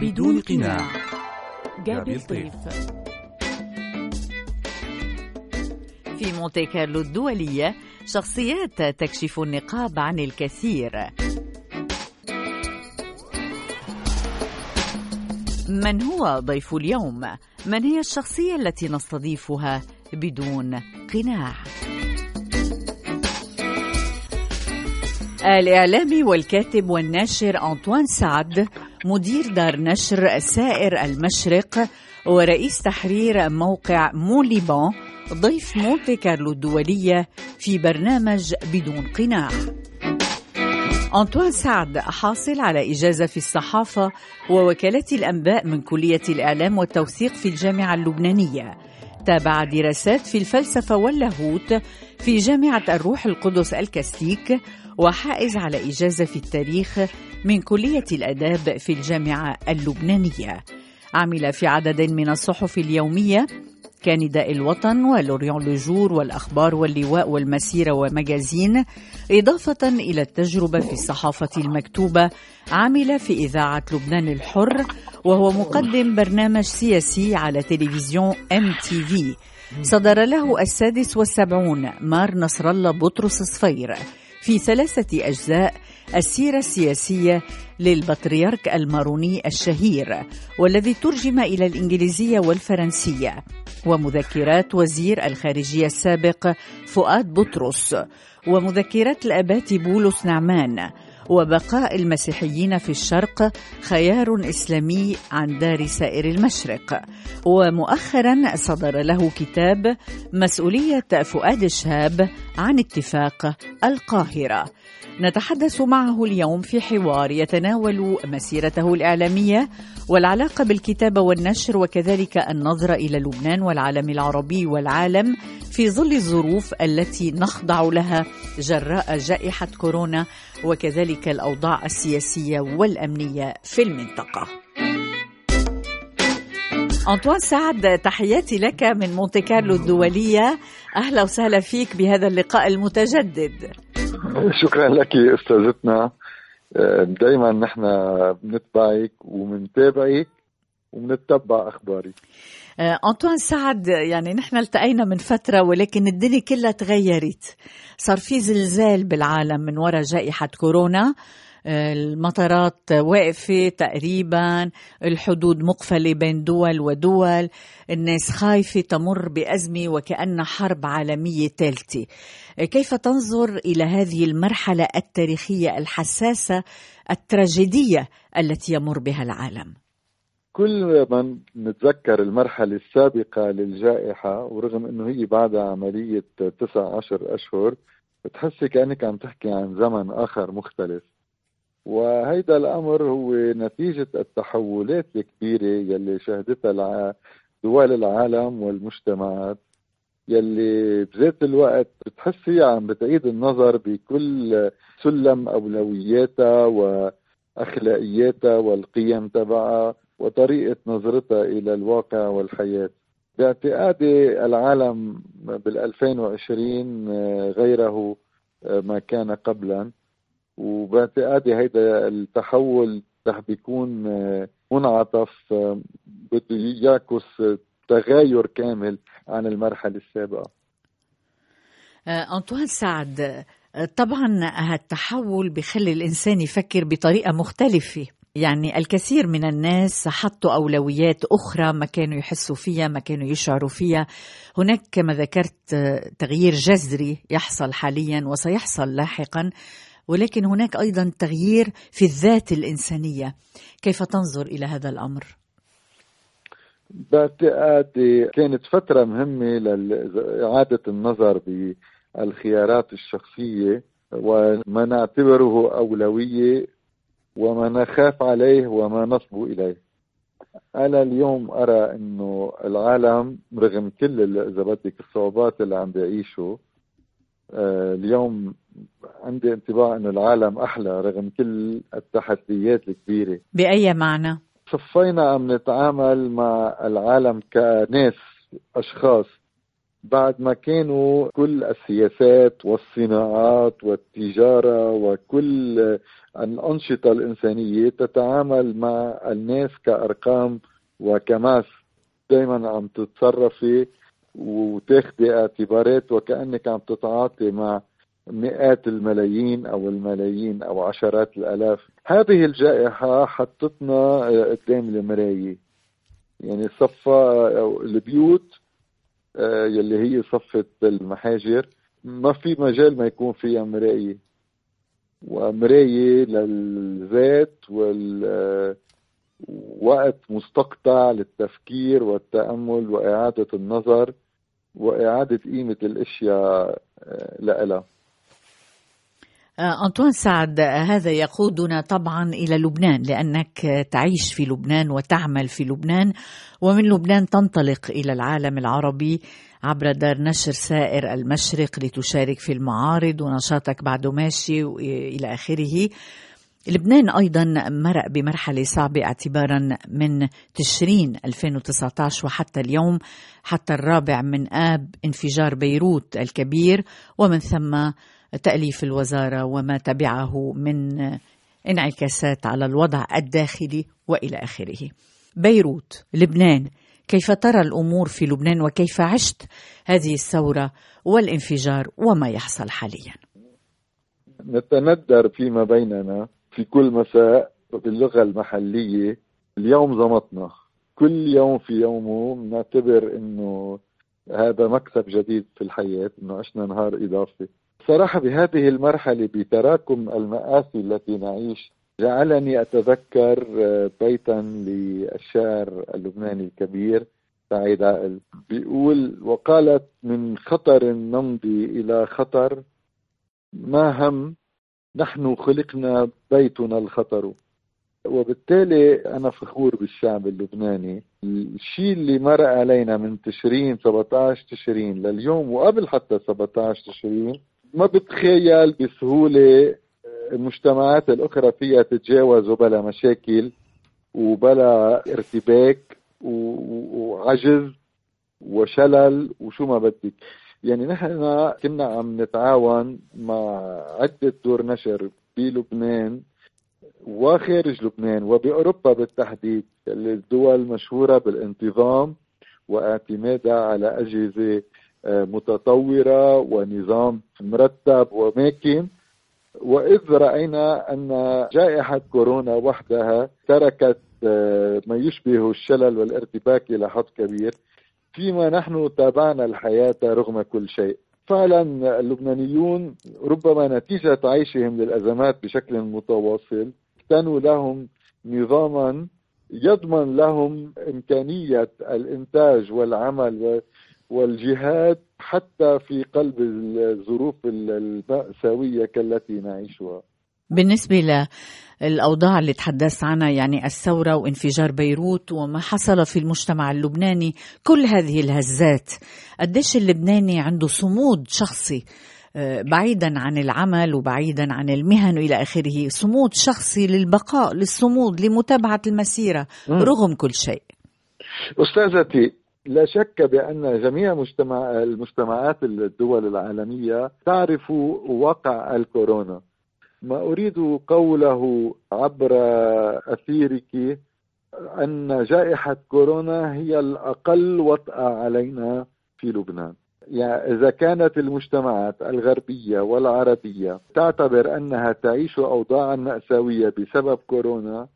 بدون قناع. جابي الطيف في مونتي كارلو الدولية شخصيات تكشف النقاب عن الكثير. من هو ضيف اليوم؟ من هي الشخصية التي نستضيفها بدون قناع؟ الإعلامي والكاتب والناشر أنطوان سعد مدير دار نشر سائر المشرق ورئيس تحرير موقع موليبان ضيف مونتي كارلو الدولية في برنامج بدون قناع. أنطوان سعد حاصل على إجازة في الصحافة ووكالة الأنباء من كلية الإعلام والتوثيق في الجامعة اللبنانية. تابع دراسات في الفلسفة واللاهوت في جامعة الروح القدس الكاستيك وحائز على إجازة في التاريخ من كلية الآداب في الجامعة اللبنانية. عمل في عدد من الصحف اليومية كنداء الوطن و L'Orient-Le Jour والأخبار واللواء والمسيرة و Magazine إضافة إلى التجربة في الصحافة المكتوبة. عمل في إذاعة لبنان الحر وهو مقدم برنامج سياسي على تلفزيون MTV صدر له السادس والسبعون مار نصر الله بطرس صفير. في ثلاثة أجزاء السيرة السياسية للبطريرك الماروني الشهير والذي ترجم إلى الإنجليزية والفرنسية. ومذكرات وزير الخارجية السابق فؤاد بطرس ومذكرات الأبات بولس نعمان وبقاء المسيحيين في الشرق خيار إسلامي عن دار سائر المشرق. ومؤخرا صدر له كتاب مسؤولية فؤاد الشهاب عن اتفاق القاهرة. نتحدث معه اليوم في حوار يتناول مسيرته الإعلامية والعلاقة بالكتابة والنشر وكذلك النظرة إلى لبنان والعالم العربي والعالم في ظل الظروف التي نخضع لها جراء جائحة كورونا وكذلك الأوضاع السياسية والأمنية في المنطقة. أنطوان سعد تحياتي لك من مونتي كارلو الدولية أهلا وسهلا فيك بهذا اللقاء المتجدد شكرا لك أستاذتنا. دائما نحن بنتبعك وبنتابعك وبنتبع أخبارك. أنطوان سعد يعني نحن التقينا من فترة ولكن الدنيا كلها تغيرت. صار في زلزال بالعالم من وراء جائحة كورونا. المطارات واقفة تقريبا الحدود مقفلة بين دول ودول الناس خايفة تمر بأزمة وكأن حرب عالمية ثالثة. كيف تنظر إلى هذه المرحلة التاريخية الحساسة التراجيدية التي يمر بها العالم؟ كل ما نتذكر المرحلة السابقة للجائحة ورغم إنه هي بعدها عملية تسع عشر أشهر بتحسي كأنك عم تحكي عن زمن آخر مختلف. وهيدا الأمر هو نتيجة التحولات الكبيرة يلي شهدتها دول العالم والمجتمعات يلي بذات الوقت بتحسي عم بتعيد النظر بكل سلم أولوياتها وأخلاقياتها والقيم تبعها وطريقة نظرتها إلى الواقع والحياة. باعتقادي العالم بال 2020 غيره ما كان قبلا. وباعتقادي هيدا التحول رح بيكون آه، منعطف آه، بده يعكس تغاير كامل عن المرحلة السابقة. آه، أنطوان سعد طبعا هالتحول بخلي الإنسان يفكر بطريقة مختلفة. يعني الكثير من الناس حطوا أولويات أخرى ما كانوا يحسوا فيها ما كانوا يشعروا فيها. هناك كما ذكرت تغيير جذري يحصل حاليا وسيحصل لاحقا. ولكن هناك أيضا تغيير في الذات الإنسانية. كيف تنظر إلى هذا الأمر؟ باعتقادي كانت فترة مهمة لإعادة النظر بالخيارات الشخصية وما نعتبره أولوية وما نخاف عليه وما نصبو إليه. أنا اليوم أرى إنه العالم رغم كل اذا بدك الصعوبات اللي عم بيعيشوا آه، اليوم عندي انطباع انه العالم أحلى رغم كل التحديات الكبيرة. بأي معنى؟ صفينا عم نتعامل مع العالم كناس أشخاص. بعد ما كانوا كل السياسات والصناعات والتجارة وكل الأنشطة الإنسانية تتعامل مع الناس كأرقام وكماس. دايما عم تتصرفي وتاخدي اعتبارات وكأنك عم تتعاطي مع مئات الملايين أو الملايين أو عشرات الألاف. هذه الجائحة حطتنا قدام المراية. يعني صفى البيوت آه، يلي هي صفة المحاجر ما في مجال ما يكون فيها مراية. ومراية للذات وال وقت مستقطع للتفكير والتأمل وإعادة النظر وإعادة قيمة الأشياء آه، لها آه، أنطوان سعد هذا يقودنا طبعا إلى لبنان لأنك تعيش في لبنان وتعمل في لبنان ومن لبنان تنطلق إلى العالم العربي عبر دار نشر سائر المشرق لتشارك في المعارض ونشاطك بعده ماشي إلى آخره. لبنان أيضا مرق بمرحلة صعبة اعتبارا من تشرين 2019 وحتى اليوم حتى الرابع من آب انفجار بيروت الكبير ومن ثم تأليف الوزارة وما تبعه من انعكاسات على الوضع الداخلي وإلى آخره. بيروت، لبنان، كيف ترى الأمور في لبنان وكيف عشت هذه الثورة والانفجار وما يحصل حاليا؟ نتندر فيما بيننا في كل مساء باللغة المحلية اليوم زمطنا كل يوم في يومه بنعتبر إنه هذا مكسب جديد في الحياة إنه عشنا نهار إضافي صراحة بهذه المرحلة بتراكم المآسي التي نعيش جعلني أتذكر آه، بيتا للشاعر اللبناني الكبير سعيد عائل. بيقول وقالت من خطر نمضي إلى خطر ما هم؟ نحن خلقنا بيتنا الخطر. وبالتالي أنا فخور بالشعب اللبناني. الشيء اللي مر علينا من تشرين 17 تشرين لليوم وقبل حتى 17 تشرين ما بتخيل بسهولة المجتمعات الأخرى فيها تتجاوز بلا مشاكل وبلا ارتباك وعجز وشلل وشو ما بدك. يعني نحن كنا عم نتعاون مع عدة دور نشر بلبنان وخارج لبنان وبأوروبا بالتحديد الدول المشهورة بالانتظام واعتمادها على أجهزة متطورة ونظام مرتب وماكن وإذ رأينا أن جائحة كورونا وحدها تركت آه، ما يشبه الشلل والارتباك إلى حد كبير فيما نحن تابعنا الحياة رغم كل شيء. فعلا اللبنانيون ربما نتيجة عيشهم للأزمات بشكل متواصل كانوا لهم نظاما يضمن لهم إمكانية الإنتاج والعمل والجهاد حتى في قلب الظروف المأساوية كالتي نعيشها. بالنسبة للأوضاع اللي تحدثت عنها يعني الثورة وانفجار بيروت وما حصل في المجتمع اللبناني كل هذه الهزات قديش اللبناني عنده صمود شخصي آه، بعيدا عن العمل وبعيدا عن المهن وإلى آخره صمود شخصي للبقاء للصمود لمتابعة المسيرة رغم كل شيء. أستاذتي لا شك بأن جميع مجتمع المجتمعات الدول العالمية تعرف واقع الكورونا. ما أريد قوله عبر أثيرك أن جائحة كورونا هي الأقل وطأة علينا في لبنان. يعني إذا كانت المجتمعات الغربية والعربية تعتبر أنها تعيش أوضاعا مأساوية بسبب كورونا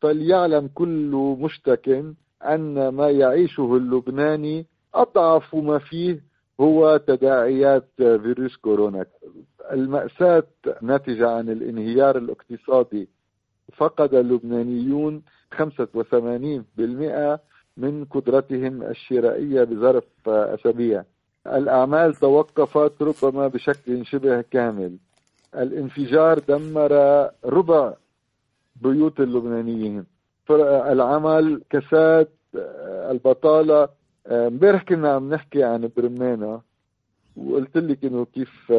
فليعلم كل مشتك أن ما يعيشه اللبناني أضعف ما فيه هو تداعيات فيروس كورونا. المأساة ناتجة عن الانهيار الاقتصادي. فقد اللبنانيون 85% من قدرتهم الشرائية بظرف أسابيع. الأعمال توقفت ربما بشكل شبه كامل. الانفجار دمر ربع بيوت اللبنانيين. العمل كساد البطالة. امبارح كنا عم نحكي عن برمانا وقلت لك إنه كيف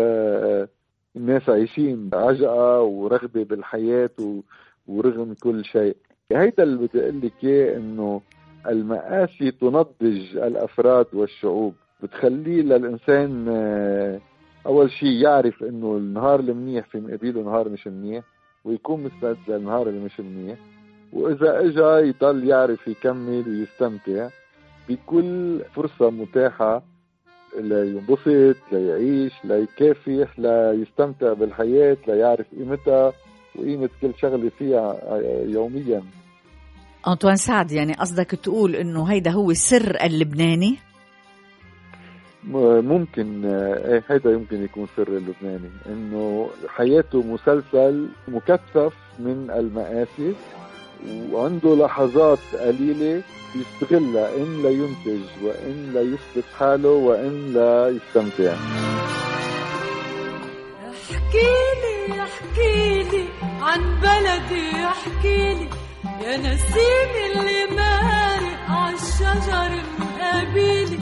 الناس عايشين عجقة ورغبة بالحياة ورغم كل شيء. هيدا اللي بدي أقول لك إياه إنه المآسي تنضج الأفراد والشعوب. بتخليه للإنسان آه، أول شيء يعرف إنه النهار المنيح في مقابله نهار مش منيح ويكون مستعد للنهار اللي مش منيح. وإذا إجا يضل يعرف يكمل ويستمتع بكل فرصة متاحة لينبسط ليعيش ليكافح ليستمتع بالحياة ليعرف قيمتها وقيمة كل شغلة فيها يوميا أنطوان سعد يعني قصدك تقول إنه هيدا هو السر اللبناني؟ ممكن إيه هيدا يمكن يكون سر اللبناني إنه حياته مسلسل مكثف من المآسي وعنده لحظات قليلة يستغلها إن لا ينتج وإن لا يثبت حاله وإن لا يستمتع. احكيلي احكيلي عن بلدي احكيلي. يا نسيم اللي مارق عالشجر مقابلي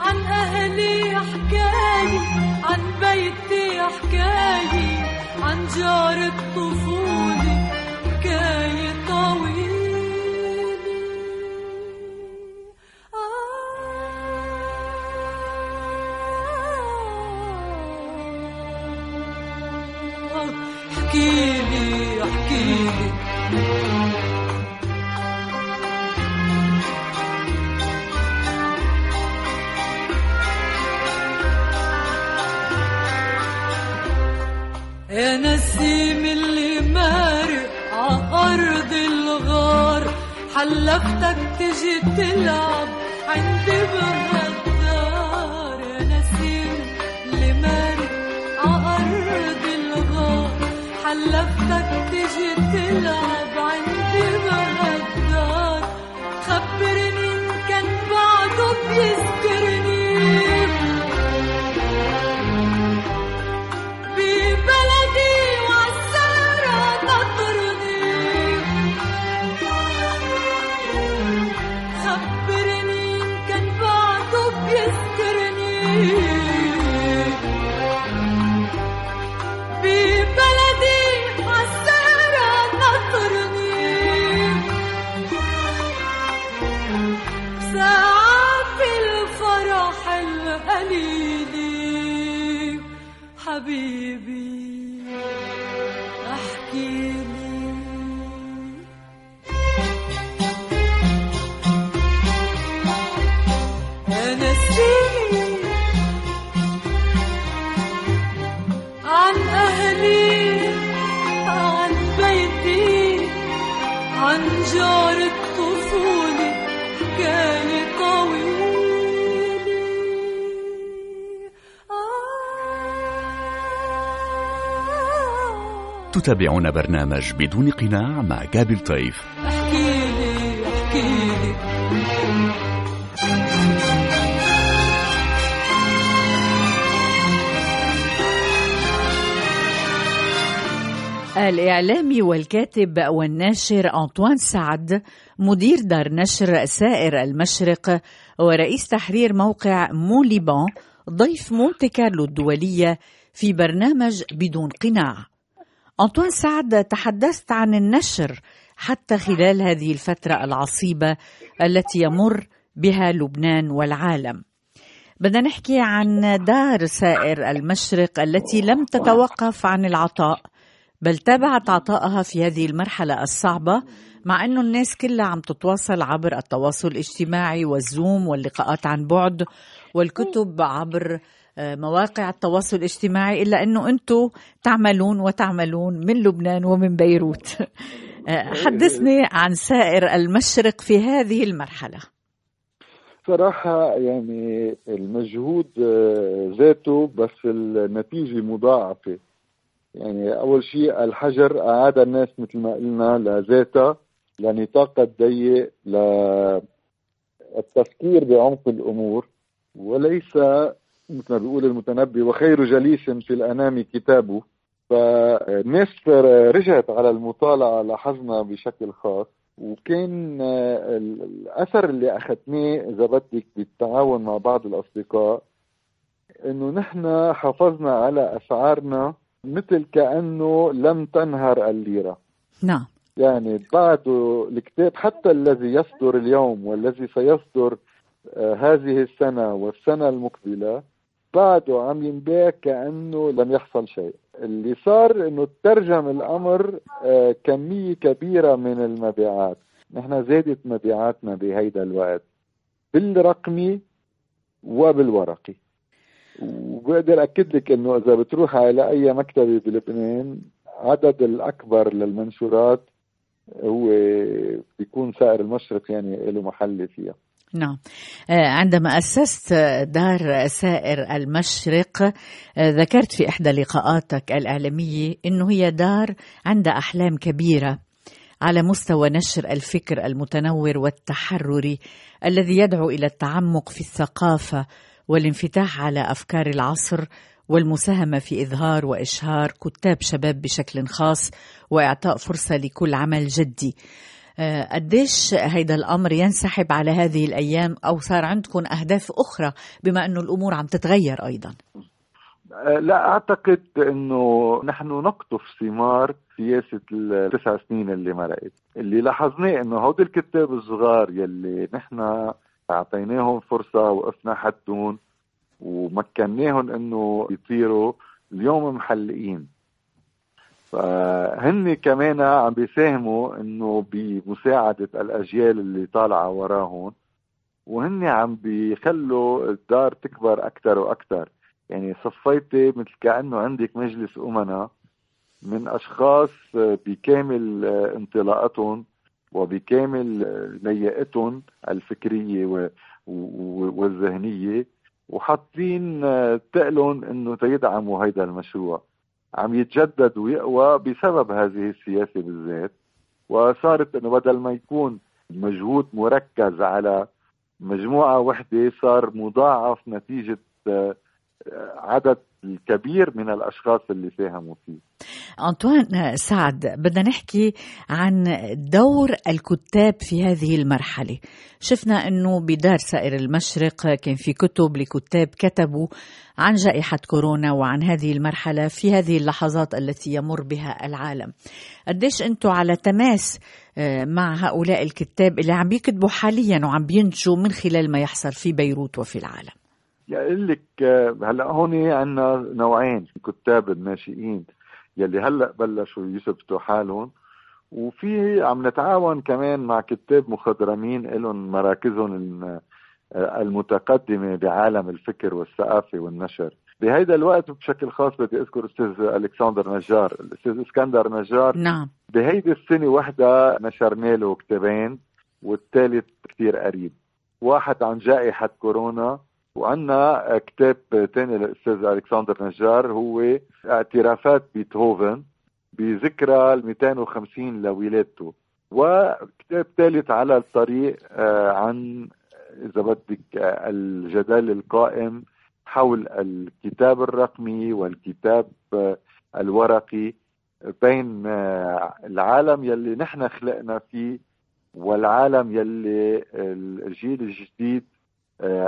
عن أهلي حكاية عن بيتي حكاية عن جار الطفولة حكاية حلفتك تجي تلعب عندي بهالدار يا نسيم اللي مارق عأرض الغار. حلفتك تجي تلعب عندي بهالدار خبرني إن كان بعده بيذكرني تتابعون برنامج بدون قناع مع جابل طيف. احكيلي احكيلي الإعلامي والكاتب والناشر أنطوان سعد مدير دار نشر سائر المشرق ورئيس تحرير موقع موليبان ضيف مونتي كارلو الدولية في برنامج بدون قناع. أنطوان سعد تحدثت عن النشر حتى خلال هذه الفترة العصيبة التي يمر بها لبنان والعالم. بدنا نحكي عن دار سائر المشرق التي لم تتوقف عن العطاء بل تابعت عطائها في هذه المرحلة الصعبة مع أنه الناس كلها عم تتواصل عبر التواصل الاجتماعي والزوم واللقاءات عن بعد والكتب عبر مواقع التواصل الاجتماعي إلا أنه أنتم تعملون وتعملون من لبنان ومن بيروت. آه، حدثني عن سائر المشرق في هذه المرحلة. صراحة يعني المجهود آه، ذاته بس النتيجة مضاعفة. يعني أول شيء الحجر أعاد الناس مثل ما قلنا لذاتها لنطاقها الضيق للتفكير بعمق الأمور وليس مثل ما بيقول المتنبي وخير جليس في الأنام كتابه. فالناس رجعت على المطالعة لاحظنا بشكل خاص وكان الأثر اللي أخذناه إذا بدك بالتعاون مع بعض الأصدقاء إنه نحن حافظنا على أسعارنا مثل كأنه لم تنهر الليرة. نعم. يعني بعد الكتاب حتى الذي يصدر اليوم والذي سيصدر آه، هذه السنة والسنة المقبلة بعده عم ينباع كأنه لم يحصل شيء. اللي صار إنه ترجم الأمر آه، كمية كبيرة من المبيعات. نحن زادت مبيعاتنا بهيدا الوقت بالرقمي وبالورقي. وبقدر أكد لك إنه إذا بتروح على أي مكتبه بلبنان عدد الأكبر للمنشورات هو بيكون سائر المشرق يعني له محل فيها. نعم. آه، عندما أسست دار سائر المشرق آه، ذكرت في إحدى لقاءاتك الإعلامية أنه هي دار عندها أحلام كبيرة على مستوى نشر الفكر المتنور والتحرري الذي يدعو إلى التعمق في الثقافة والانفتاح على أفكار العصر والمساهمة في إظهار وإشهار كتاب شباب بشكل خاص وإعطاء فرصة لكل عمل جدي. قديش هيدا الأمر ينسحب على هذه الأيام أو صار عندكم أهداف أخرى بما أنه الأمور عم تتغير أيضا؟ آه، لا أعتقد إنه نحن نقطف ثمار سياسة التسع سنين اللي مرقت. اللي لاحظناه إنه هودي الكتاب الصغار يلي نحن أعطيناهم فرصة وقفنا حدهم ومكناهم إنه يطيروا اليوم محلقين فهن كمان عم بيساهموا إنه بمساعدة الأجيال اللي طالعة وراهم وهن عم بيخلوا الدار تكبر أكثر وأكثر يعني صفيتي مثل كأنه عندك مجلس أمنا من أشخاص بكامل انطلاقتهم وبكامل لياقتهم الفكرية والذهنية وحاطين تقلهم إنه تيدعموا هيدا المشروع. عم يتجدد ويقوى بسبب هذه السياسة بالذات. وصارت إنه بدل ما يكون مجهود مركز على مجموعة وحدة صار مضاعف نتيجة عدد الكبير من الأشخاص اللي ساهموا فيه. أنطوان سعد بدنا نحكي عن دور الكتاب في هذه المرحلة. شفنا أنه بدار سائر المشرق كان في كتب لكتاب كتبوا عن جائحة كورونا وعن هذه المرحلة في هذه اللحظات التي يمر بها العالم. قديش أنتم على تماس آه، مع هؤلاء الكتاب اللي عم بيكتبوا حاليا وعم بينتجوا من خلال ما يحصل في بيروت وفي العالم؟ يقول لك آه، هلا هون عندنا نوعين كتاب الناشئين يلي هلا بلشوا يثبتوا حالهم. وفي عم نتعاون كمان مع كتاب مخضرمين لهم مراكزهم آه، المتقدمة بعالم الفكر والثقافة والنشر. بهيدا الوقت بشكل خاص بدي أذكر أستاذ ألكسندر نجار الأستاذ إسكندر نجار. نعم. بهيدي السنة وحدة نشرنا له كتابين والثالث كثير قريب. واحد عن جائحة كورونا وعندنا كتاب ثاني للأستاذ ألكسندر نجار هو اعترافات بيتهوفن بذكرى ال 250 لولادته وكتاب ثالث على الطريق آه، عن إذا بدك آه، الجدل القائم حول الكتاب الرقمي والكتاب آه، الورقي بين العالم يلي نحن خلقنا فيه والعالم يلي الجيل الجديد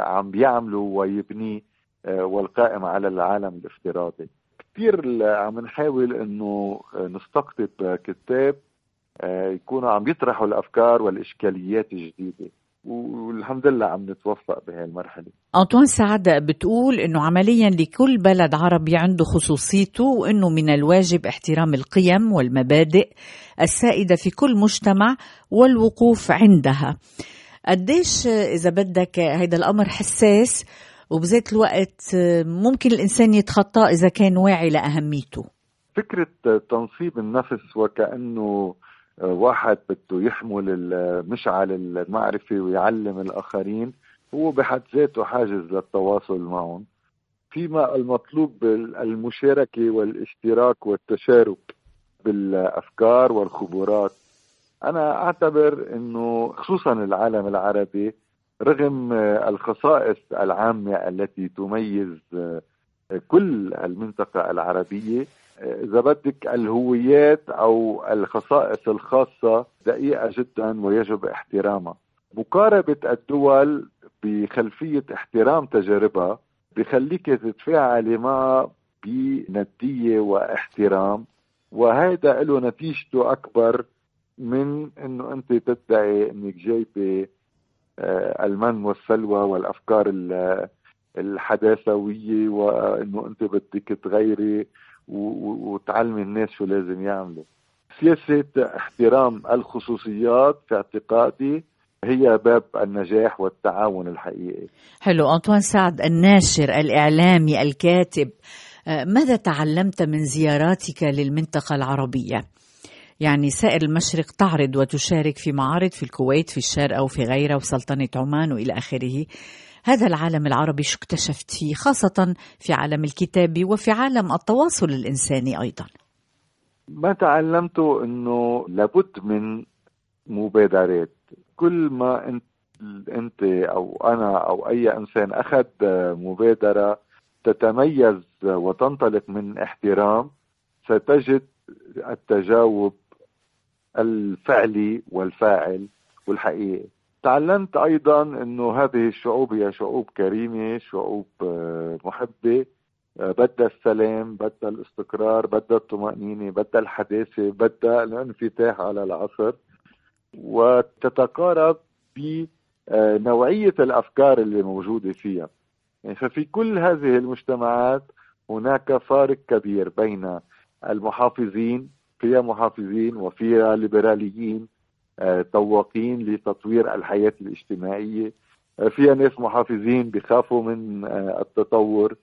عم بيعملوا ويبنيه آه، والقائم على العالم الافتراضي. كثير عم نحاول إنه آه، نستقطب كتاب يكونوا عم يطرحوا الأفكار والإشكاليات الجديدة. والحمد لله عم نتوفق بهي المرحله أنطوان سعد بتقول إنه عمليا لكل بلد عربي عنده خصوصيته وإنه من الواجب احترام القيم والمبادئ السائدة في كل مجتمع والوقوف عندها. قديش إذا بدك هيدا الأمر حساس وبذات الوقت ممكن الإنسان يتخطاه إذا كان واعي لأهميته. فكرة تنصيب النفس وكأنه واحد بده يحمل مشعل المعرفه ويعلم الآخرين هو بحد ذاته حاجز للتواصل معهم. فيما المطلوب المشاركه والاشتراك والتشارك بالأفكار والخبرات. أنا أعتبر إنه خصوصا العالم العربي رغم الخصائص العامة التي تميز كل المنطقة العربية إذا بدك الهويات أو الخصائص الخاصة دقيقة جدا ويجب احترامها. مقاربة الدول بخلفية احترام تجاربها بخليك تتفاعلي معها بنديه واحترام وهذا له نتيجته أكبر من إنه أنت تدعي إنك جايبة آه، المن والسلوى والأفكار الحداثوية وإنه أنت بدك تغيري وتعلمي الناس شو لازم يعملوا. سياسة احترام الخصوصيات في اعتقادي هي باب النجاح والتعاون الحقيقي. حلو. أنطوان سعد الناشر الإعلامي الكاتب آه، ماذا تعلمت من زياراتك للمنطقة العربية؟ يعني سائر المشرق تعرض وتشارك في معارض في الكويت في الشارقة وفي غيرها وسلطنة عمان وإلى آخره. هذا العالم العربي شو اكتشفت فيه خاصة في عالم الكتابة وفي عالم التواصل الإنساني أيضا. ما تعلمته أنه لابد من مبادرات. كل ما انت أنت أو أنا أو أي إنسان أخذ مبادرة تتميز وتنطلق من احترام ستجد التجاوب الفعلي والفاعل والحقيقي. تعلمت أيضا إنه هذه الشعوب هي شعوب كريمة شعوب محبة بدها السلام بدها الاستقرار بدها الطمأنينة بدها الحداثة بدها الانفتاح على العصر. وتتقارب بنوعية الأفكار اللي موجودة فيها. يعني ففي كل هذه المجتمعات هناك فارق كبير بين المحافظين فيها محافظين وفيها ليبراليين طواقين آه، لتطوير الحياة الاجتماعية. آه، فيها ناس محافظين بخافوا من آه، التطور.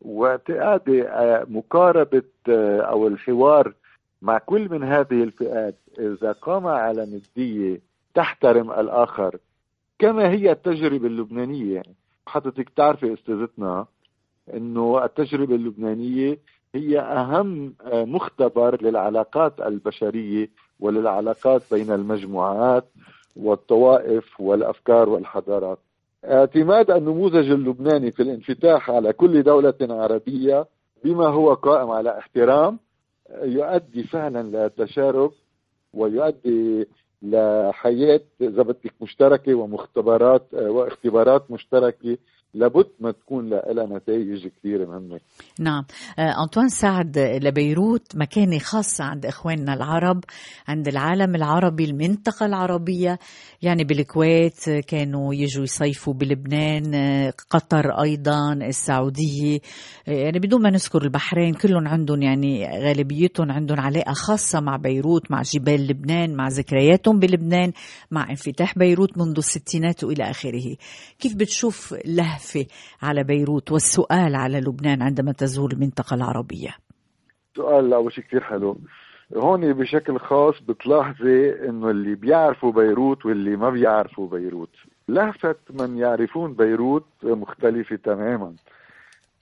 واعتقادي مقاربة أو الحوار مع كل من هذه الفئات إذا قام على ندية تحترم الآخر كما هي التجربة اللبنانية. حضرتك تعرفي أستاذتنا أنه التجربة اللبنانية هي أهم مختبر للعلاقات البشرية وللعلاقات بين المجموعات والطوائف والأفكار والحضارات. اعتماد النموذج اللبناني في الانفتاح على كل دولة عربية بما هو قائم على احترام يؤدي فعلا لتشارب ويؤدي لحياة بدك مشتركة ومختبرات واختبارات مشتركة لابد ما تكون لها نتائج كثير مهمة. نعم. آه، أنطوان سعد لبيروت مكانة خاصة عند إخواننا العرب عند العالم العربي المنطقة العربية. يعني بالكويت كانوا يجوا يصيفوا بلبنان آه، قطر أيضا السعودية. آه، يعني بدون ما نذكر البحرين كلهم عندهم يعني غالبيتهم عندهم علاقة خاصة مع بيروت مع جبال لبنان مع ذكرياتهم بلبنان مع انفتاح بيروت منذ الستينات وإلى آخره. كيف بتشوف لهفة اللهفة على بيروت والسؤال على لبنان عندما تزور المنطقة العربية. سؤال أول شيء كثير حلو. هون بشكل خاص بتلاحظي إنه اللي بيعرفوا بيروت واللي ما بيعرفوا بيروت. لهفة من يعرفون بيروت مختلفة تماما.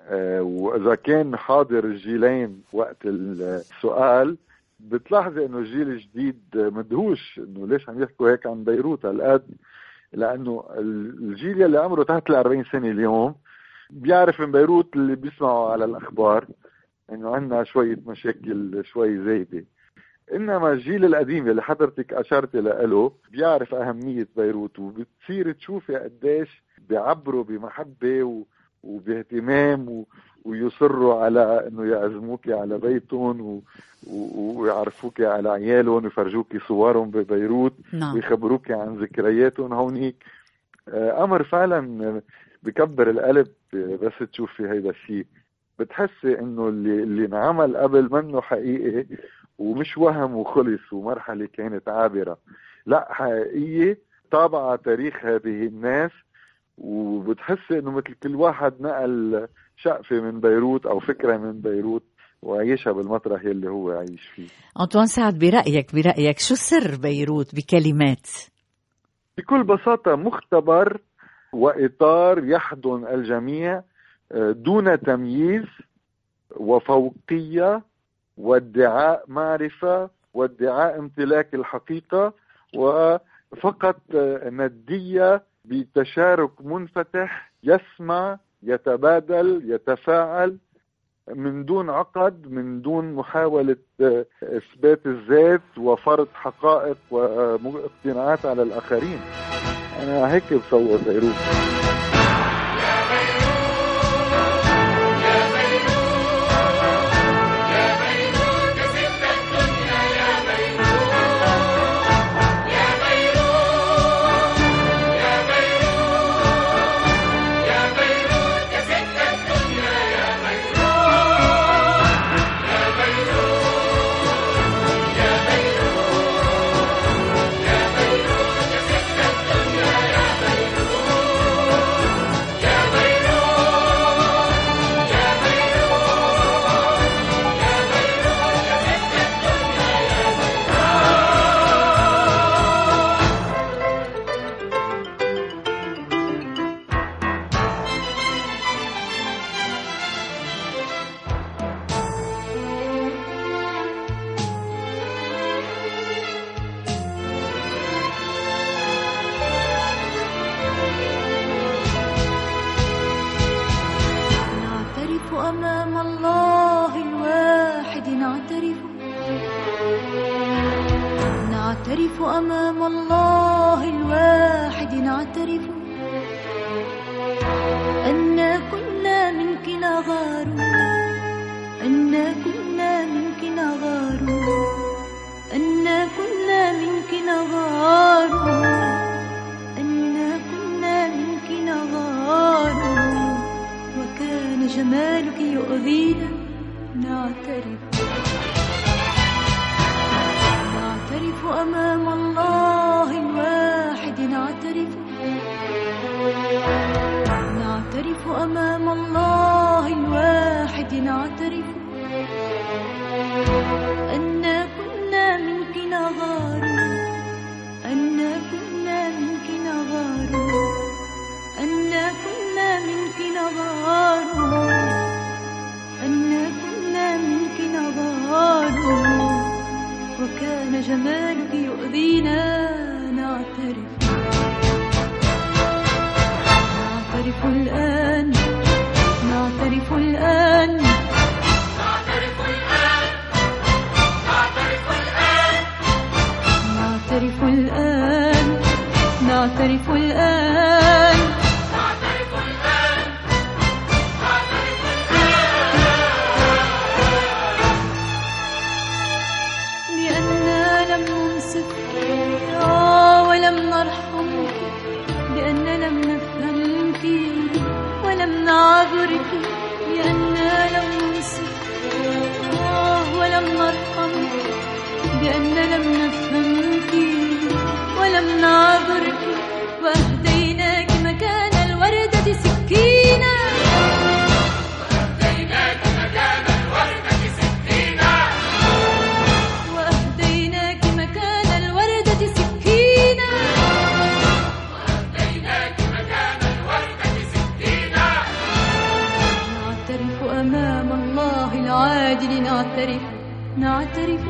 آه، وإذا كان حاضر الجيلين وقت السؤال بتلاحظي إنه الجيل الجديد مدهوش. إنه ليش عم يحكوا هيك عن بيروت؟ هالقد لأنه الجيل اللي عمره تحت ال 40 سنة اليوم بيعرف من بيروت اللي بيسمعوا على الأخبار إنه عندنا شوية مشاكل شوي زايدة. إنما الجيل القديم اللي حضرتك أشرت له بيعرف أهمية بيروت وبتصير تشوفي قديش بيعبروا بمحبة و... وباهتمام و... ويصروا على إنه يعزموك على بيتهم و... ويعرفوك على عيالهم ويفرجوك صورهم ببيروت نعم. ويخبروك عن ذكرياتهم هونيك. آه، أمر فعلا بكبر القلب بس تشوفي هيدا الشيء. بتحسي إنه اللي اللي انعمل قبل منه حقيقي ومش وهم وخلص ومرحلة كانت عابرة. لا حقيقية طابعة تاريخ هذه الناس وبتحسي إنه مثل كل واحد نقل شقفه من بيروت أو فكرة من بيروت وعيشها بالمطرح يلي هو عايش فيه. أنطوان سعد برأيك برأيك شو سر بيروت بكلمات؟ بكل بساطة مختبر وإطار يحضن الجميع آه، دون تمييز وفوقية وادعاء معرفة وادعاء امتلاك الحقيقة وفقط آه، ندية بتشارك منفتح يسمع يتبادل يتفاعل من دون عقد من دون محاولة آه، إثبات الذات وفرض حقائق واقتناعات على الآخرين. أنا هيك بصور بيروت أمام الله الواحد نعترف أن كنا منك نغار أن كنا منك نغار أن كنا منك نغار أن كنا منك نغار وكان جمالك يؤذينا نعترف. نعترف أمام الله الواحد نعترف. نعترف أمام الله الواحد نعترف. أن كنا منك نغار أن كنا منك نغار أن كنا منك نغار أن كنا منك نغار وكان جمالك يؤذينا. نعترف. نعترف الآن. نعترف الآن. نعترف الآن. نعترف الآن. لأننا لأننا لم نفهمك ولم نعذرك وأهديناك مكان الوردة سكينا وأهديناك مكان الوردة سكينا نعترف أمام الله العادل نعترف نعترف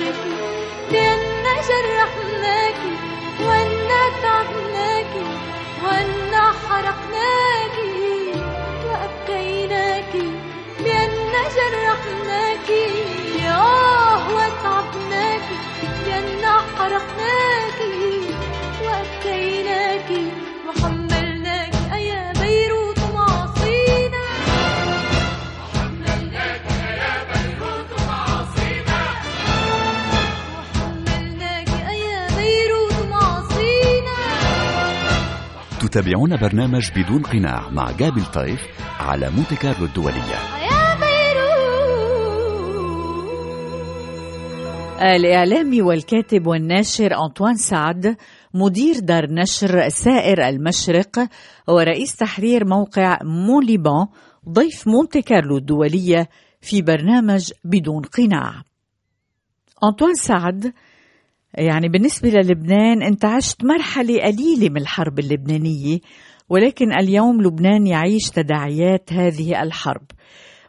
نعذرك بأن جرحناك وأن تعبناك وأن حرقناك وأبكيناك بأن جرحناك آه وتعبناك بأن حرقناك وأبكيناك تتابعون برنامج بدون قناع مع جابل طيف على مونتي كارلو الدولية. الإعلامي والكاتب والناشر أنطوان سعد مدير دار نشر سائر المشرق ورئيس تحرير موقع موليبان ضيف مونتي كارلو الدولية في برنامج بدون قناع. أنطوان سعد يعني بالنسبة للبنان أنت عشت مرحلة قليلة من الحرب اللبنانية ولكن اليوم لبنان يعيش تداعيات هذه الحرب.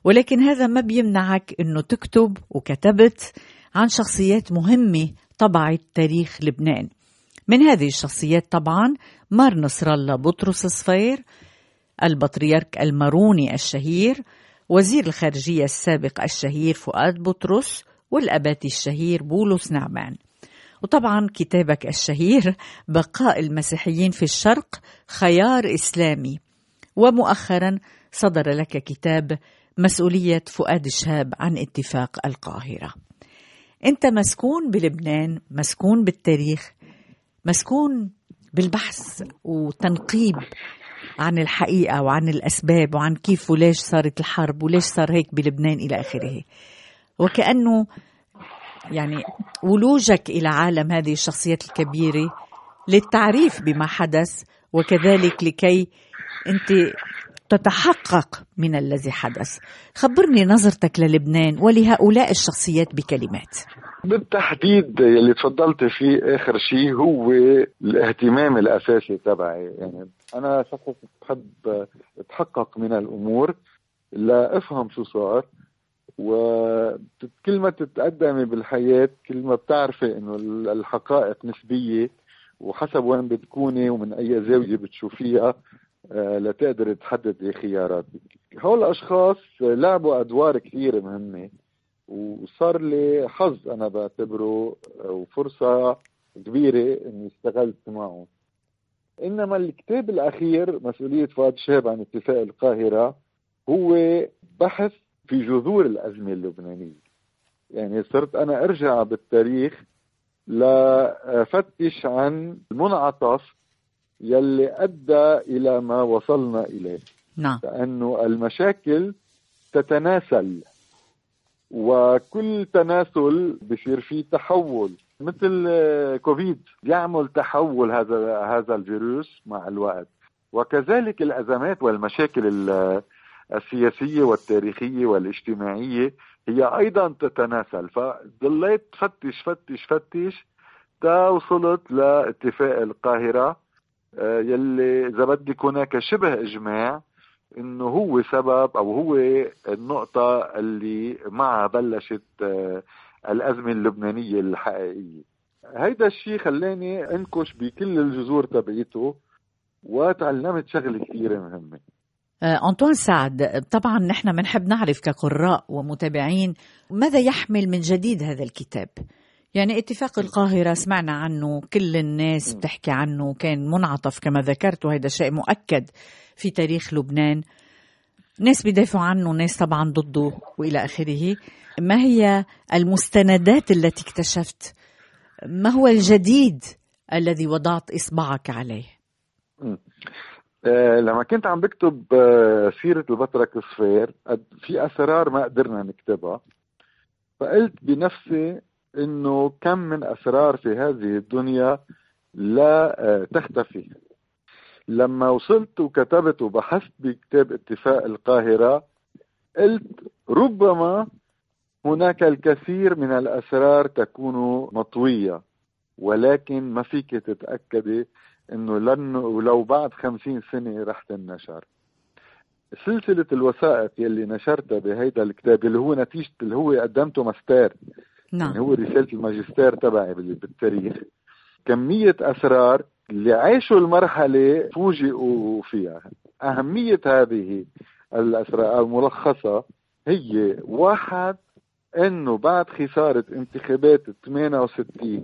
ولكن هذا ما بيمنعك أنه تكتب وكتبت عن شخصيات مهمة طبعت تاريخ لبنان. من هذه الشخصيات طبعا مار نصر الله بطرس صفير البطريرك الماروني الشهير وزير الخارجية السابق الشهير فؤاد بطرس والأباتي الشهير بولس نعمان. وطبعا كتابك الشهير بقاء المسيحيين في الشرق خيار إسلامي. ومؤخرا صدر لك كتاب مسؤولية فؤاد شهاب عن اتفاق القاهرة. أنت مسكون بلبنان مسكون بالتاريخ مسكون بالبحث وتنقيب عن الحقيقة وعن الأسباب وعن كيف وليش صارت الحرب وليش صار هيك بلبنان إلى آخره. وكأنه يعني ولوجك إلى عالم هذه الشخصيات الكبيرة للتعريف بما حدث وكذلك لكي أنت تتحقق من الذي حدث. خبرني نظرتك للبنان ولهؤلاء الشخصيات بكلمات. بالتحديد اللي تفضلت فيه آخر شيء هو الاهتمام الأساسي تبعي. يعني أنا شخص بحب أتحقق من الأمور لا أفهم شو صار وكل ما تتقدمي بالحياة كل ما بتعرفي إنه الحقائق نسبية وحسب وين بتكوني ومن أي زاوية بتشوفيها آه، لتقدر تحددي خياراتك هول الأشخاص لعبوا أدوار كثير مهمة وصار لي حظ أنا بعتبره وفرصة كبيرة إني اشتغلت معه إنما الكتاب الأخير مسؤولية فؤاد شهاب عن اتفاق القاهرة هو بحث في جذور الأزمة اللبنانية. يعني صرت أنا أرجع بالتاريخ لفتش عن المنعطف يلي أدى إلى ما وصلنا إليه. نعم. لأنه المشاكل تتناسل وكل تناسل بصير فيه تحول. مثل كوفيد يعمل تحول هذا هذا الفيروس مع الوقت. وكذلك الأزمات والمشاكل ال- السياسية والتاريخية والاجتماعية هي أيضا تتناسل. فضليت فتش فتش فتش تا وصلت لاتفاق القاهرة آه، يلي إذا بدك هناك شبه إجماع إنه هو سبب أو هو النقطة اللي معها بلشت آه، الأزمة اللبنانية الحقيقية. هيدا الشيء خلاني أنكش بكل الجذور تبعيته وتعلمت شغلة كثيرة مهمة. آه، أنطوان سعد طبعا نحن بنحب نعرف كقراء ومتابعين ماذا يحمل من جديد هذا الكتاب. يعني اتفاق القاهرة سمعنا عنه كل الناس بتحكي عنه كان منعطف كما ذكرت وهذا شيء مؤكد في تاريخ لبنان. ناس بيدافعوا عنه ناس طبعا ضده وإلى آخره. ما هي المستندات التي اكتشفت؟ ما هو الجديد الذي وضعت إصبعك عليه؟ آه، لما كنت عم بكتب آه، سيرة البطرك الصفير في أسرار ما قدرنا نكتبها. فقلت بنفسي إنه كم من أسرار في هذه الدنيا لا آه، تختفي. لما وصلت وكتبت وبحثت بكتاب اتفاق القاهرة قلت ربما هناك الكثير من الأسرار تكون مطوية ولكن ما فيك تتأكدي إنه لن ولو بعد خمسين سنة رح تنشر. سلسلة الوثائق يلي نشرتها بهيدا الكتاب اللي هو نتيجة اللي هو قدمته ماستر يعني نعم هو رسالة الماجستير تبعي بال- بالتاريخ. كمية أسرار اللي عاشوا المرحلة فوجئوا فيها. أهمية هذه الأسرار الملخصة هي واحد إنه بعد خسارة انتخابات 68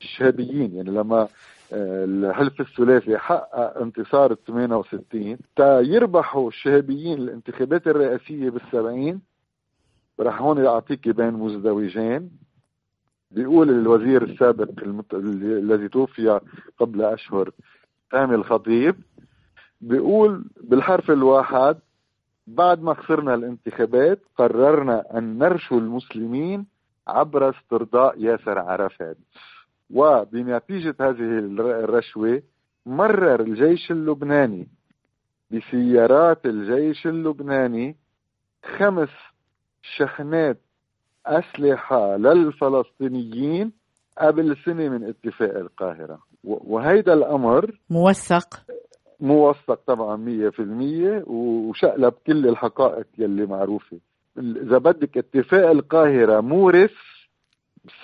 الشهاديين يعني لما الحلف الثلاثي حقق انتصار 68 تا يربحوا الشهابيين الانتخابات الرئاسية بالسبعين. رح هون اعطيك بين مزدوجين. بيقول الوزير السابق المت... الذي توفي قبل أشهر سامي الخطيب بيقول بالحرف الواحد بعد ما خسرنا الانتخابات قررنا أن نرشو المسلمين عبر استرضاء ياسر عرفات. وبنتيجة هذه الر- الرشوة مرر الجيش اللبناني بسيارات الجيش اللبناني خمس شحنات أسلحة للفلسطينيين قبل سنة من اتفاق القاهرة. وهيدا الأمر موثق. موثق طبعا مية في المية وشقلب كل الحقائق يلي معروفة. إذا بدك اتفاق القاهرة مورث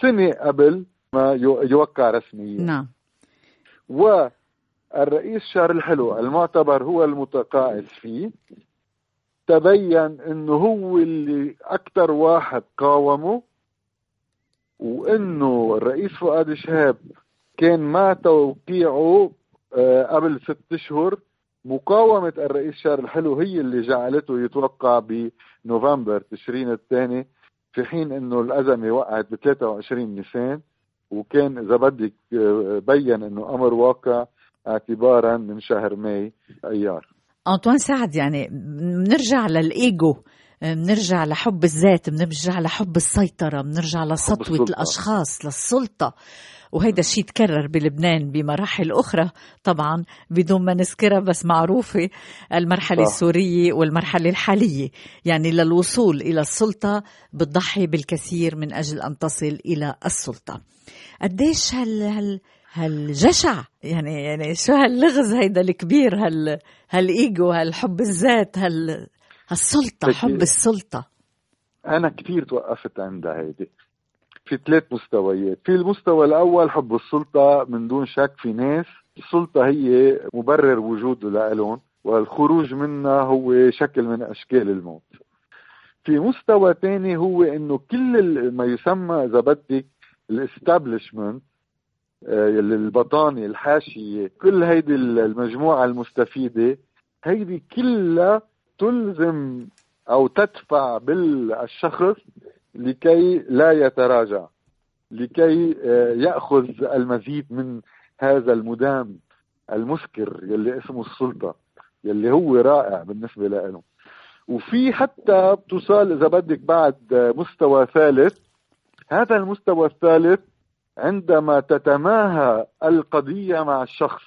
سنة قبل ما يو- يوقع رسميا. نعم. والرئيس شارل الحلو المعتبر هو المتقاعد فيه تبين إنه هو اللي أكثر واحد قاومه وإنه الرئيس فؤاد شهاب كان مع توقيعه آه، قبل ست اشهر مقاومة الرئيس شارل الحلو هي اللي جعلته يتوقع بنوفمبر تشرين الثاني في حين إنه الأزمة وقعت ب 23 نيسان. وكان إذا بدك بين إنه أمر واقع اعتبارا من شهر ماي أيار أنطوان سعد يعني بنرجع للإيجو بنرجع لحب الذات بنرجع لحب السيطرة بنرجع لسطوة السلطة. الأشخاص للسلطة وهيدا الشيء تكرر بلبنان بمراحل أخرى طبعا بدون ما نذكرها بس معروفة المرحلة صح. السورية والمرحلة الحالية يعني للوصول إلى السلطة بتضحي بالكثير من أجل أن تصل إلى السلطة قديش هال هال هالجشع يعني يعني شو هاللغز هيدا الكبير هال هالإيجو هالحب الذات هال هالسلطة بدي- حب السلطة. أنا كثير توقفت عندها هيدي. في ثلاث مستويات. في المستوى الأول حب السلطة من دون شك في ناس. السلطة هي مبرر وجوده لهم والخروج منها هو شكل من أشكال الموت. في مستوى ثاني هو إنه كل ما يسمى إذا بدك الاستابلشمنت البطانة الحاشية كل هيدي المجموعة المستفيدة هيدي كلها تلزم أو تدفع بالشخص لكي لا يتراجع لكي آه، يأخذ المزيد من هذا المدام المسكر يلي اسمه السلطة يلي هو رائع بالنسبة له. وفي حتى بتوصل إذا بدك بعد آه، مستوى ثالث هذا المستوى الثالث عندما تتماهى القضية مع الشخص.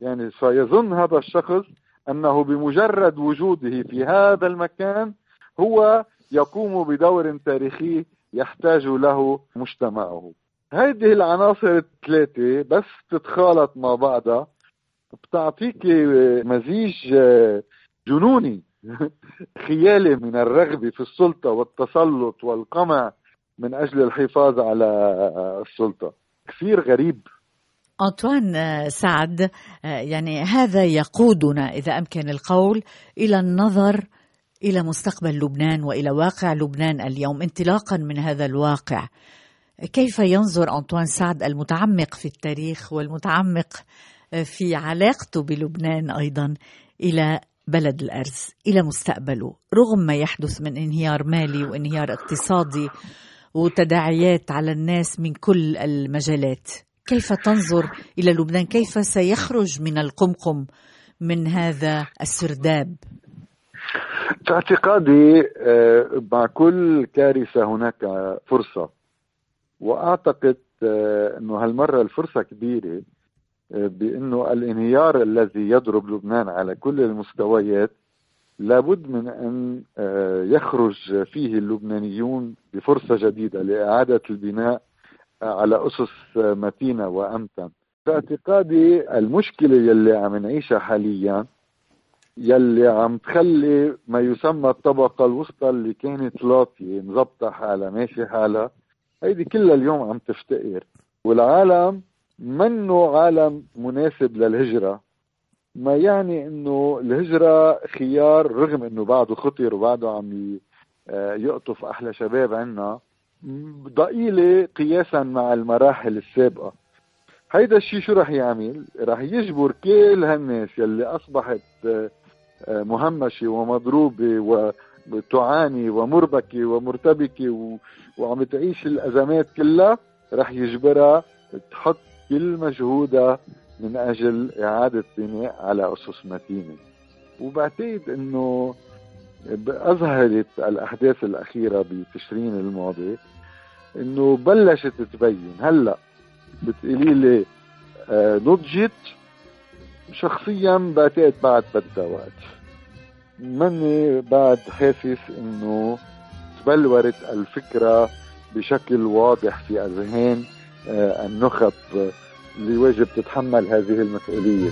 يعني فيظن هذا الشخص أنه بمجرد وجوده في هذا المكان هو يقوم بدور تاريخي يحتاج له مجتمعه. هذه العناصر الثلاثة بس تتخالط مع بعضها بتعطيك مزيج جنوني. خيالي من الرغبة في السلطة والتسلط والقمع من أجل الحفاظ على السلطة. كثير غريب. أنطوان آه، سعد آه، يعني هذا يقودنا إذا أمكن القول إلى النظر إلى مستقبل لبنان وإلى واقع لبنان اليوم انطلاقا من هذا الواقع. كيف ينظر أنطوان سعد المتعمق في التاريخ والمتعمق آه، في علاقته بلبنان أيضا إلى بلد الأرز إلى مستقبله؟ رغم ما يحدث من انهيار مالي وانهيار اقتصادي وتداعيات على الناس من كل المجالات. كيف تنظر إلى لبنان؟ كيف سيخرج من القمقم من هذا السرداب؟ في اعتقادي آه، مع كل كارثة هناك فرصة وأعتقد آه، أنه هالمرة الفرصة كبيرة آه، بأنه الانهيار الذي يضرب لبنان على كل المستويات لابد من أن آه، يخرج فيه اللبنانيون بفرصة جديدة لإعادة البناء على أسس متينة وأمتن. في اعتقادي المشكلة يلي عم نعيشها حاليا يلي عم تخلي ما يسمى الطبقة الوسطى اللي كانت لاطية مزبطة حالها ماشي حالها هيدي كلها اليوم عم تفتقر. والعالم منه عالم مناسب للهجرة. ما يعني إنه الهجرة خيار رغم إنه بعده خطر وبعده عم آه، يقطف أحلى شباب عنا ضئيلة قياسا مع المراحل السابقة هيدا الشيء شو رح يعمل؟ رح يجبر كل هالناس يلي أصبحت آه، آه، مهمشة ومضروبة وتعاني ومربكة ومرتبكة و- وعم تعيش الأزمات كلها رح يجبرها تحط كل مجهودها من أجل إعادة بناء على أسس متينة. وبعتقد أنه أظهرت الأحداث الأخيرة بتشرين الماضي أنه بلشت تبين. هلأ بتقولي لي آه، نضجت شخصيا بعتقد بعد بدها وقت. ماني بعد حاسس إنه تبلورت الفكرة بشكل واضح في أذهان آه، النخب اللي واجب تتحمل هذه المسؤولية.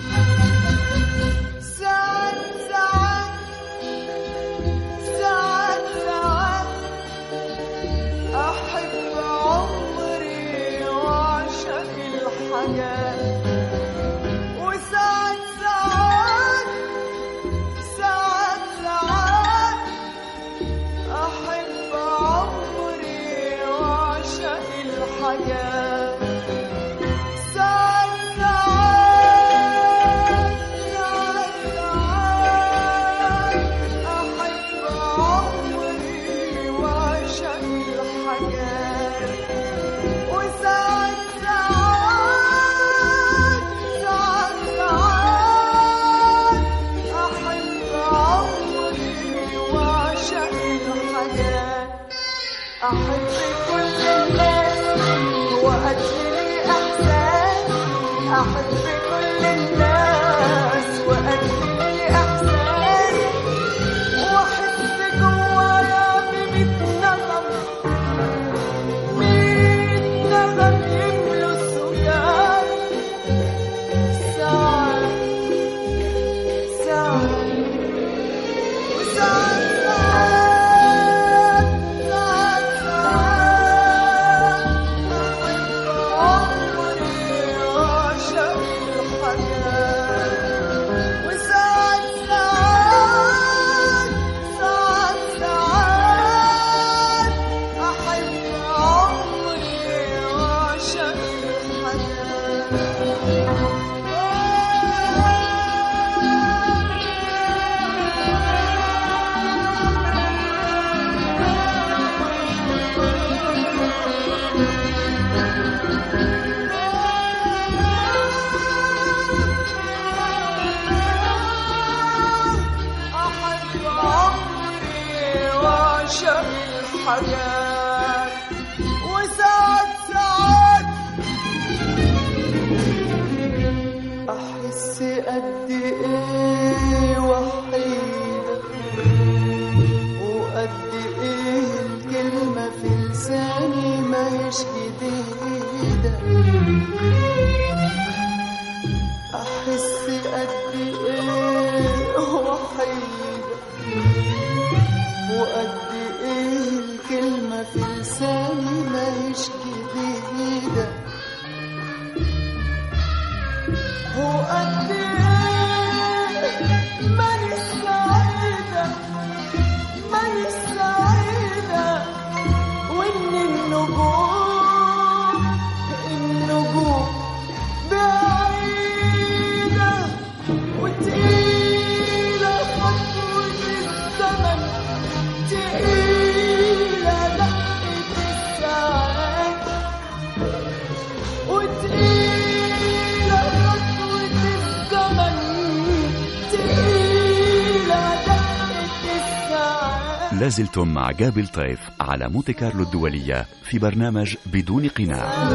لازلتم مع جابل طيف على مونتي كارلو الدولية في برنامج بدون قناع.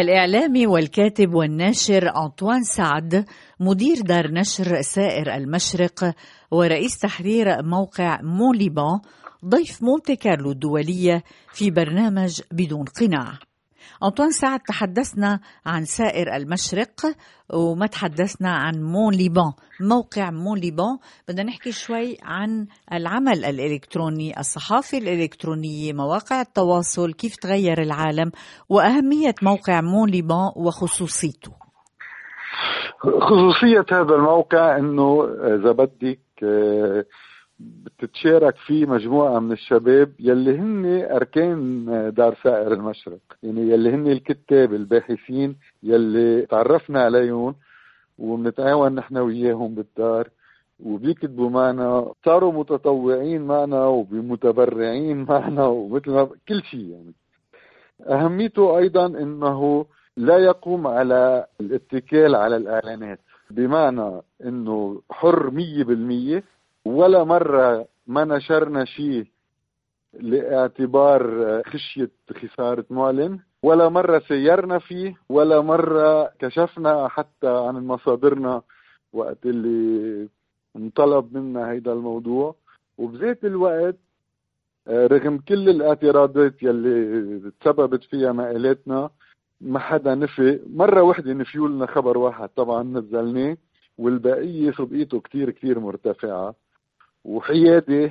الإعلامي والكاتب والناشر أنطوان سعد مدير دار نشر سائر المشرق ورئيس تحرير موقع موليبان ضيف مونتي كارلو الدولية في برنامج بدون قناع. أنطوان سعد تحدثنا عن سائر المشرق وما تحدثنا عن Mon Liban موقع Mon Liban. بدنا نحكي شوي عن العمل الإلكتروني الصحافة الإلكترونية مواقع التواصل كيف تغير العالم وأهمية موقع Mon Liban وخصوصيته. خصوصية هذا الموقع إنه إذا بدك آه، بتتشارك فيه مجموعة من الشباب يلي هن أركان دار سائر المشرق. يعني يلي هن الكتاب الباحثين يلي تعرفنا عليهم وبنتعاون نحن وياهم بالدار. وبيكتبوا معنا صاروا متطوعين معنا ومتبرعين معنا ومثل ما كل شيء يعني. أهميته أيضا أنه لا يقوم على الاتكال على الإعلانات. بمعنى أنه حر مية بالمية ولا مرة ما نشرنا شيء لاعتبار خشية خسارة معلن ولا مرة سيرنا فيه ولا مرة كشفنا حتى عن مصادرنا وقت اللي انطلب منا هيدا الموضوع. وبذات الوقت رغم كل الاعتراضات يلي تسببت فيها مقالاتنا ما حدا نفي. مرة وحدة نفيوا لنا خبر واحد طبعا نزلناه والبقية صدقيته كتير كتير مرتفعة. وحيادي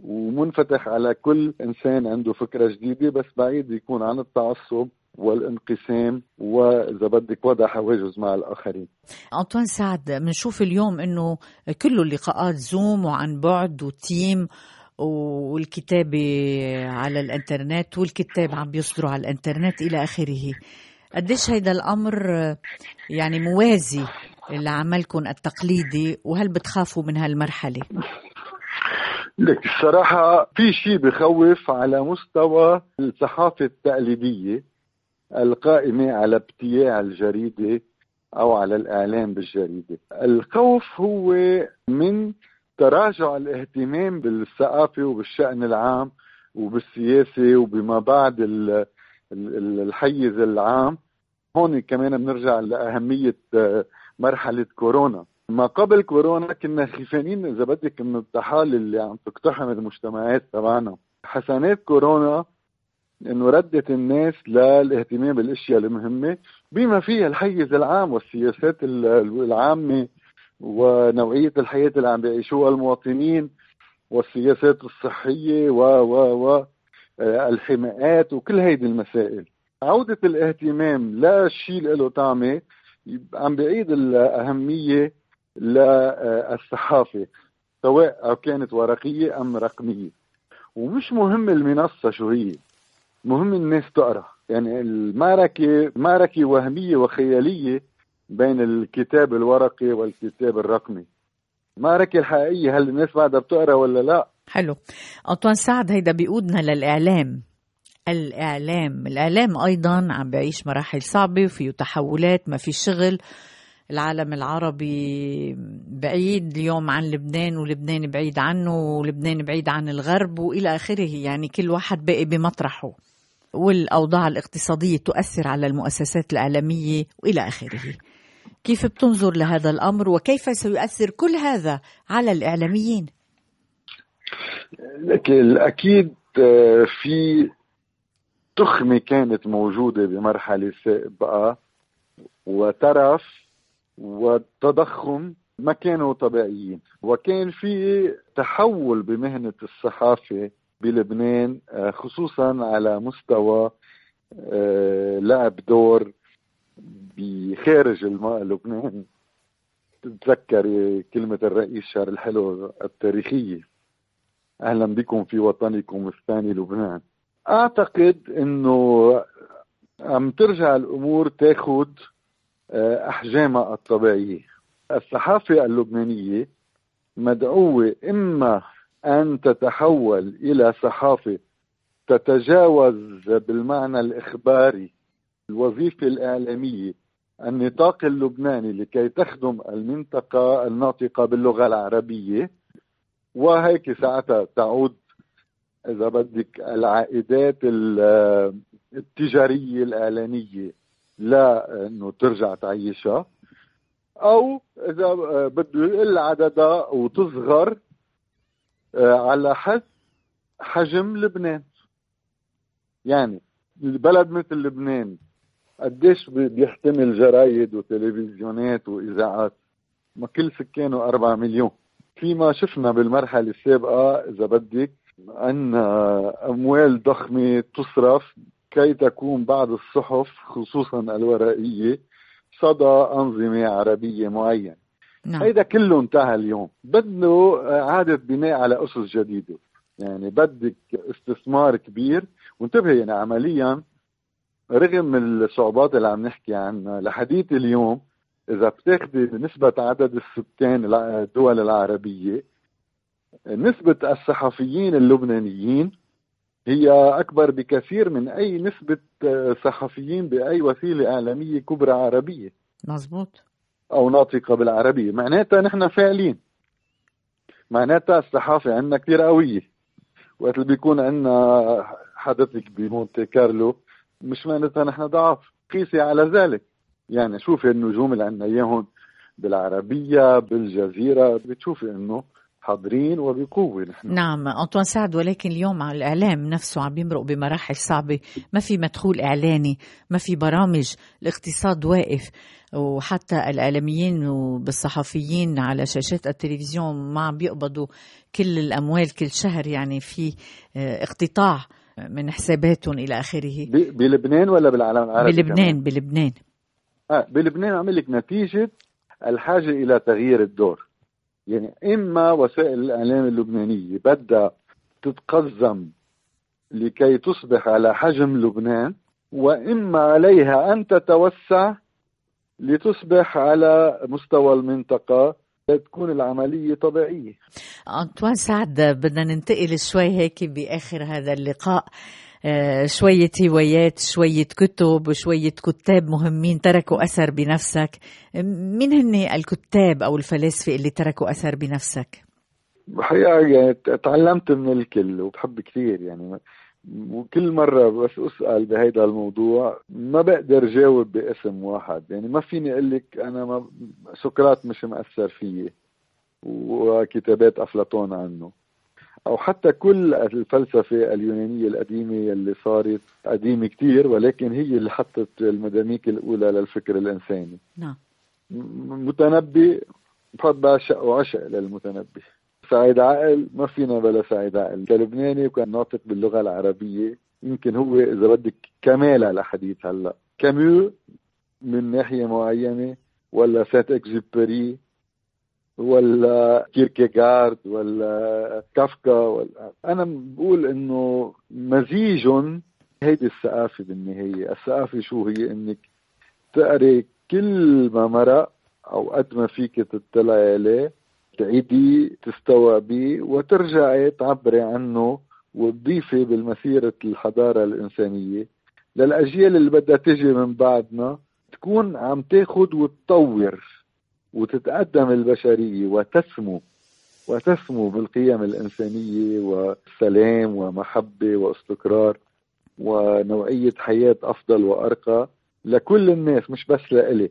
ومنفتح على كل إنسان عنده فكرة جديدة بس بعيد يكون عن التعصب والانقسام وإذا بدك وضع حواجز مع الآخرين. أنطوان سعد بنشوف اليوم إنه كله اللقاءات زوم وعن بعد وتيم والكتابة على الإنترنت والكتاب عم بيصدروا على الإنترنت إلى آخره. قديش هيدا الأمر يعني موازي لعملكم التقليدي وهل بتخافوا من هالمرحلة؟ لك الصراحة في شيء بخوف على مستوى الصحافة التقليدية القائمة على ابتياع الجريدة أو على الإعلام بالجريدة الخوف هو من تراجع الاهتمام بالثقافة وبالشأن العام وبالسياسة وبما بعد الحيز العام هون كمان بنرجع لأهمية مرحلة كورونا. ما قبل كورونا كنا خيفانين إذا بدك من الطحال اللي عم تقتحم المجتمعات تبعنا. حسنات كورونا إنه ردت الناس للاهتمام بالأشياء المهمة بما فيها الحيز العام والسياسات العامة ونوعية الحياة اللي عم بيعيشوها المواطنين والسياسات الصحية و و و الحمايات وكل هيدي المسائل. عودة الاهتمام لا شيء له طعمة. عم بعيد الأهمية للصحافة سواء كانت ورقية أم رقمية. ومش مهم المنصة شو هي مهم الناس تقرأ. يعني المعركة معركة وهمية وخيالية بين الكتاب الورقي والكتاب الرقمي. المعركة الحقيقية هل الناس بعدها بتقرأ ولا لا؟ حلو. أنطوان سعد هيدا بيقودنا للإعلام. الإعلام الإعلام أيضا عم بيعيش مراحل صعبة وفيه تحولات ما في شغل العالم العربي بعيد اليوم عن لبنان ولبنان بعيد عنه ولبنان بعيد عن الغرب وإلى آخره يعني كل واحد باقي بمطرحه والأوضاع الاقتصادية تؤثر على المؤسسات الإعلامية وإلى آخره. كيف بتنظر لهذا الأمر وكيف سيؤثر كل هذا على الإعلاميين؟ لكن أكيد آه، في تخمه كانت موجودة بمرحلة سابقة وترف والتضخم ما كانوا طبيعيين. وكان في تحول بمهنة الصحافة بلبنان آه، خصوصا على مستوى آه، لعب دور بخارج لبنان. تتذكر كلمة الرئيس شهر الحلو التاريخية أهلا بكم في وطنكم الثاني لبنان. أعتقد أنه عم ترجع الأمور تاخد آه، أحجامها الطبيعية. الصحافة اللبنانية مدعوة إما أن تتحول إلى صحافة تتجاوز بالمعنى الإخباري الوظيفة الإعلامية النطاق اللبناني لكي تخدم المنطقة الناطقة باللغة العربية وهيك ساعتها تعود إذا بدك العائدات التجارية الإعلانية لا إنه ترجع تعيشها أو إذا بده يقل عددها وتصغر آه، على حد حجم لبنان. يعني البلد مثل لبنان قديش بيحتمل جرايد وتلفزيونات وإذاعات؟ ما كل سكانه أربعة مليون. فيما شفنا بالمرحلة السابقة إذا بدك عندنا أموال ضخمة تصرف كي تكون بعض الصحف خصوصا الورقية صدى أنظمة عربية معينة نعم. هيدا كله انتهى اليوم بده إعادة بناء على أسس جديدة يعني بدك استثمار كبير وانتبه يعني عمليا رغم الصعوبات اللي عم نحكي عنها لحديث اليوم إذا بتاخذي نسبة عدد السكان الدول العربية نسبة الصحفيين اللبنانيين هي أكبر بكثير من أي نسبة آه، صحفيين بأي وسيلة إعلامية كبرى عربية. مزبوط أو ناطقة بالعربية. معناتها نحن فاعلين. معناتها الصحافة عندنا كثير قوية. وقت اللي بيكون عندنا حدثك بمونتي كارلو مش معناتها نحن ضعاف. قيسي على ذلك. يعني شوفي النجوم اللي عندنا إياهم بالعربية بالجزيرة. بتشوفي إنه حاضرين وبقوة نحن. نعم أنطوان سعد ولكن اليوم على الإعلام نفسه عم يمرق بمراحل صعبة. ما في مدخول إعلاني ما في برامج الاقتصاد واقف. وحتى الإعلاميين والصحفيين على شاشات التلفزيون ما عم بيقبضوا كل الأموال كل شهر يعني في آه، اقتطاع من حساباتهم إلى آخره. بلبنان ولا بالعالم العربي؟ بلبنان؟ بلبنان. آه بلبنان عم لك نتيجة الحاجة إلى تغيير الدور. يعني إما وسائل الإعلام اللبنانية بدها تتقزم لكي تصبح على حجم لبنان وإما عليها أن تتوسع لتصبح على مستوى المنطقة تكون العملية طبيعية. أنطوان سعد بدنا ننتقل شوي هيك بآخر هذا اللقاء. شوية هوايات شوية كتب شوية كتاب مهمين تركوا أثر بنفسك. مين هن الكتاب أو الفلاسفة اللي تركوا أثر بنفسك؟ بحقيقة يعني تعلمت من الكل وبحب كثير يعني. وكل مرة بس أسأل بهيدا الموضوع ما بقدر جاوب باسم واحد. يعني ما فيني أقول لك أنا ما سقراط مش مأثر فيي وكتابات أفلاطون عنه. أو حتى كل الفلسفة اليونانية القديمة اللي صارت قديمة كتير ولكن هي اللي حطت المداميك الأولى للفكر الإنساني. نعم. متنبي بحط بعشق وعشق للمتنبي. سعيد عقل ما فينا بلا سعيد عقل. كلبناني وكان ناطق باللغة العربية. يمكن هو إذا بدك كمالها لحديث هلأ. كامو من ناحية معينة ولا سانت اكزيبري ولا كيركيغارد ولا كافكا ولا أنا بقول إنه مزيج هيدي الثقافه بالنهاية، الثقافه شو هي؟ إنك تقري كل ما مرق أو قد ما فيك تطلعي عليه تعيدي تستوعبي وترجعي تعبري عنه وتضيفي بالمسيرة الحضارة الإنسانية. للأجيال اللي بدها تجي من بعدنا تكون عم تاخد وتطور. وتتقدم البشرية وتسمو وتسمو بالقيم الإنسانية والسلام ومحبة واستقرار ونوعية حياة أفضل وأرقى لكل الناس مش بس لإلي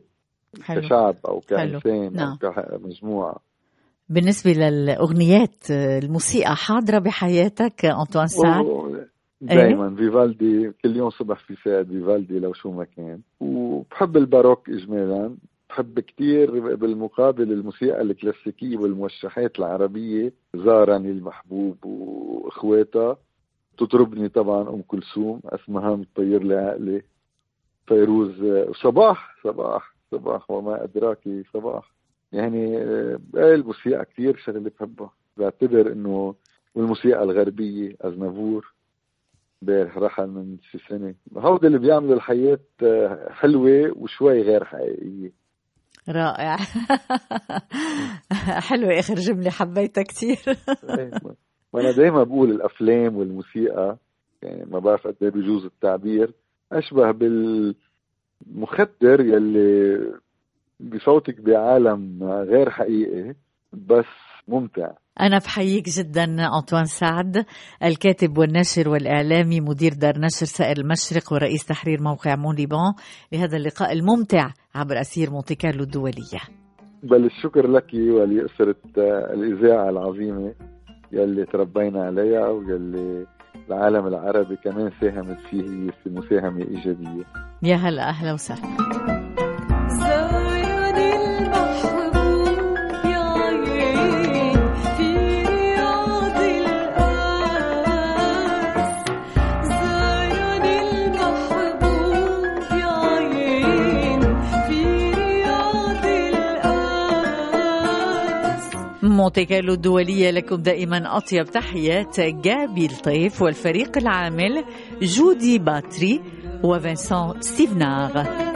حلو. كشعب أو كإنسان نعم. أو كمجموعة. بالنسبة للأغنيات الموسيقى حاضرة بحياتك أنطوان سعد دائما فيفالدي كل يوم صبح في ساعة فيفالدي لو شو ما كان. وبحب ال baroque إجمالا. بحب كتير بالمقابل الموسيقى الكلاسيكية والموشحات العربية زارني المحبوب وإخواتها. تطربني طبعا أم كلثوم أسمها مطير لي عقلي. فيروز صباح صباح صباح وما أدراك صباح. يعني آه، الموسيقى كتير شغلة بحبها. بعتبر إنه والموسيقى الغربية أزنافور امبارح رحل من شي سنة. هودي اللي بيعملوا الحياة آه، حلوة وشوي غير حقيقية. رائع. حلوة آخر جملة حبيتها كتير. وأنا دايما بقول الأفلام والموسيقى يعني ما بعرف قد إيه بيجوز التعبير. أشبه بالمخدر يلي بفوتك بعالم غير حقيقي بس ممتع. أنا بحييك جدا أنطوان سعد الكاتب والناشر والإعلامي مدير دار نشر سائر المشرق ورئيس تحرير موقع مون ليبان لهذا اللقاء الممتع عبر أسير مونتي كارلو الدولية. بل الشكر لك ولأسرة الإذاعة العظيمة يلي تربينا عليها ويلي العالم العربي كمان ساهمت فيه في مساهمة إيجابية. يا هلا أهلا وسهلا. مونتي كارلو الدولية لكم دائما أطيب تحيات جابي الطيف والفريق العامل جودي باتري وفنسان ستيفنار.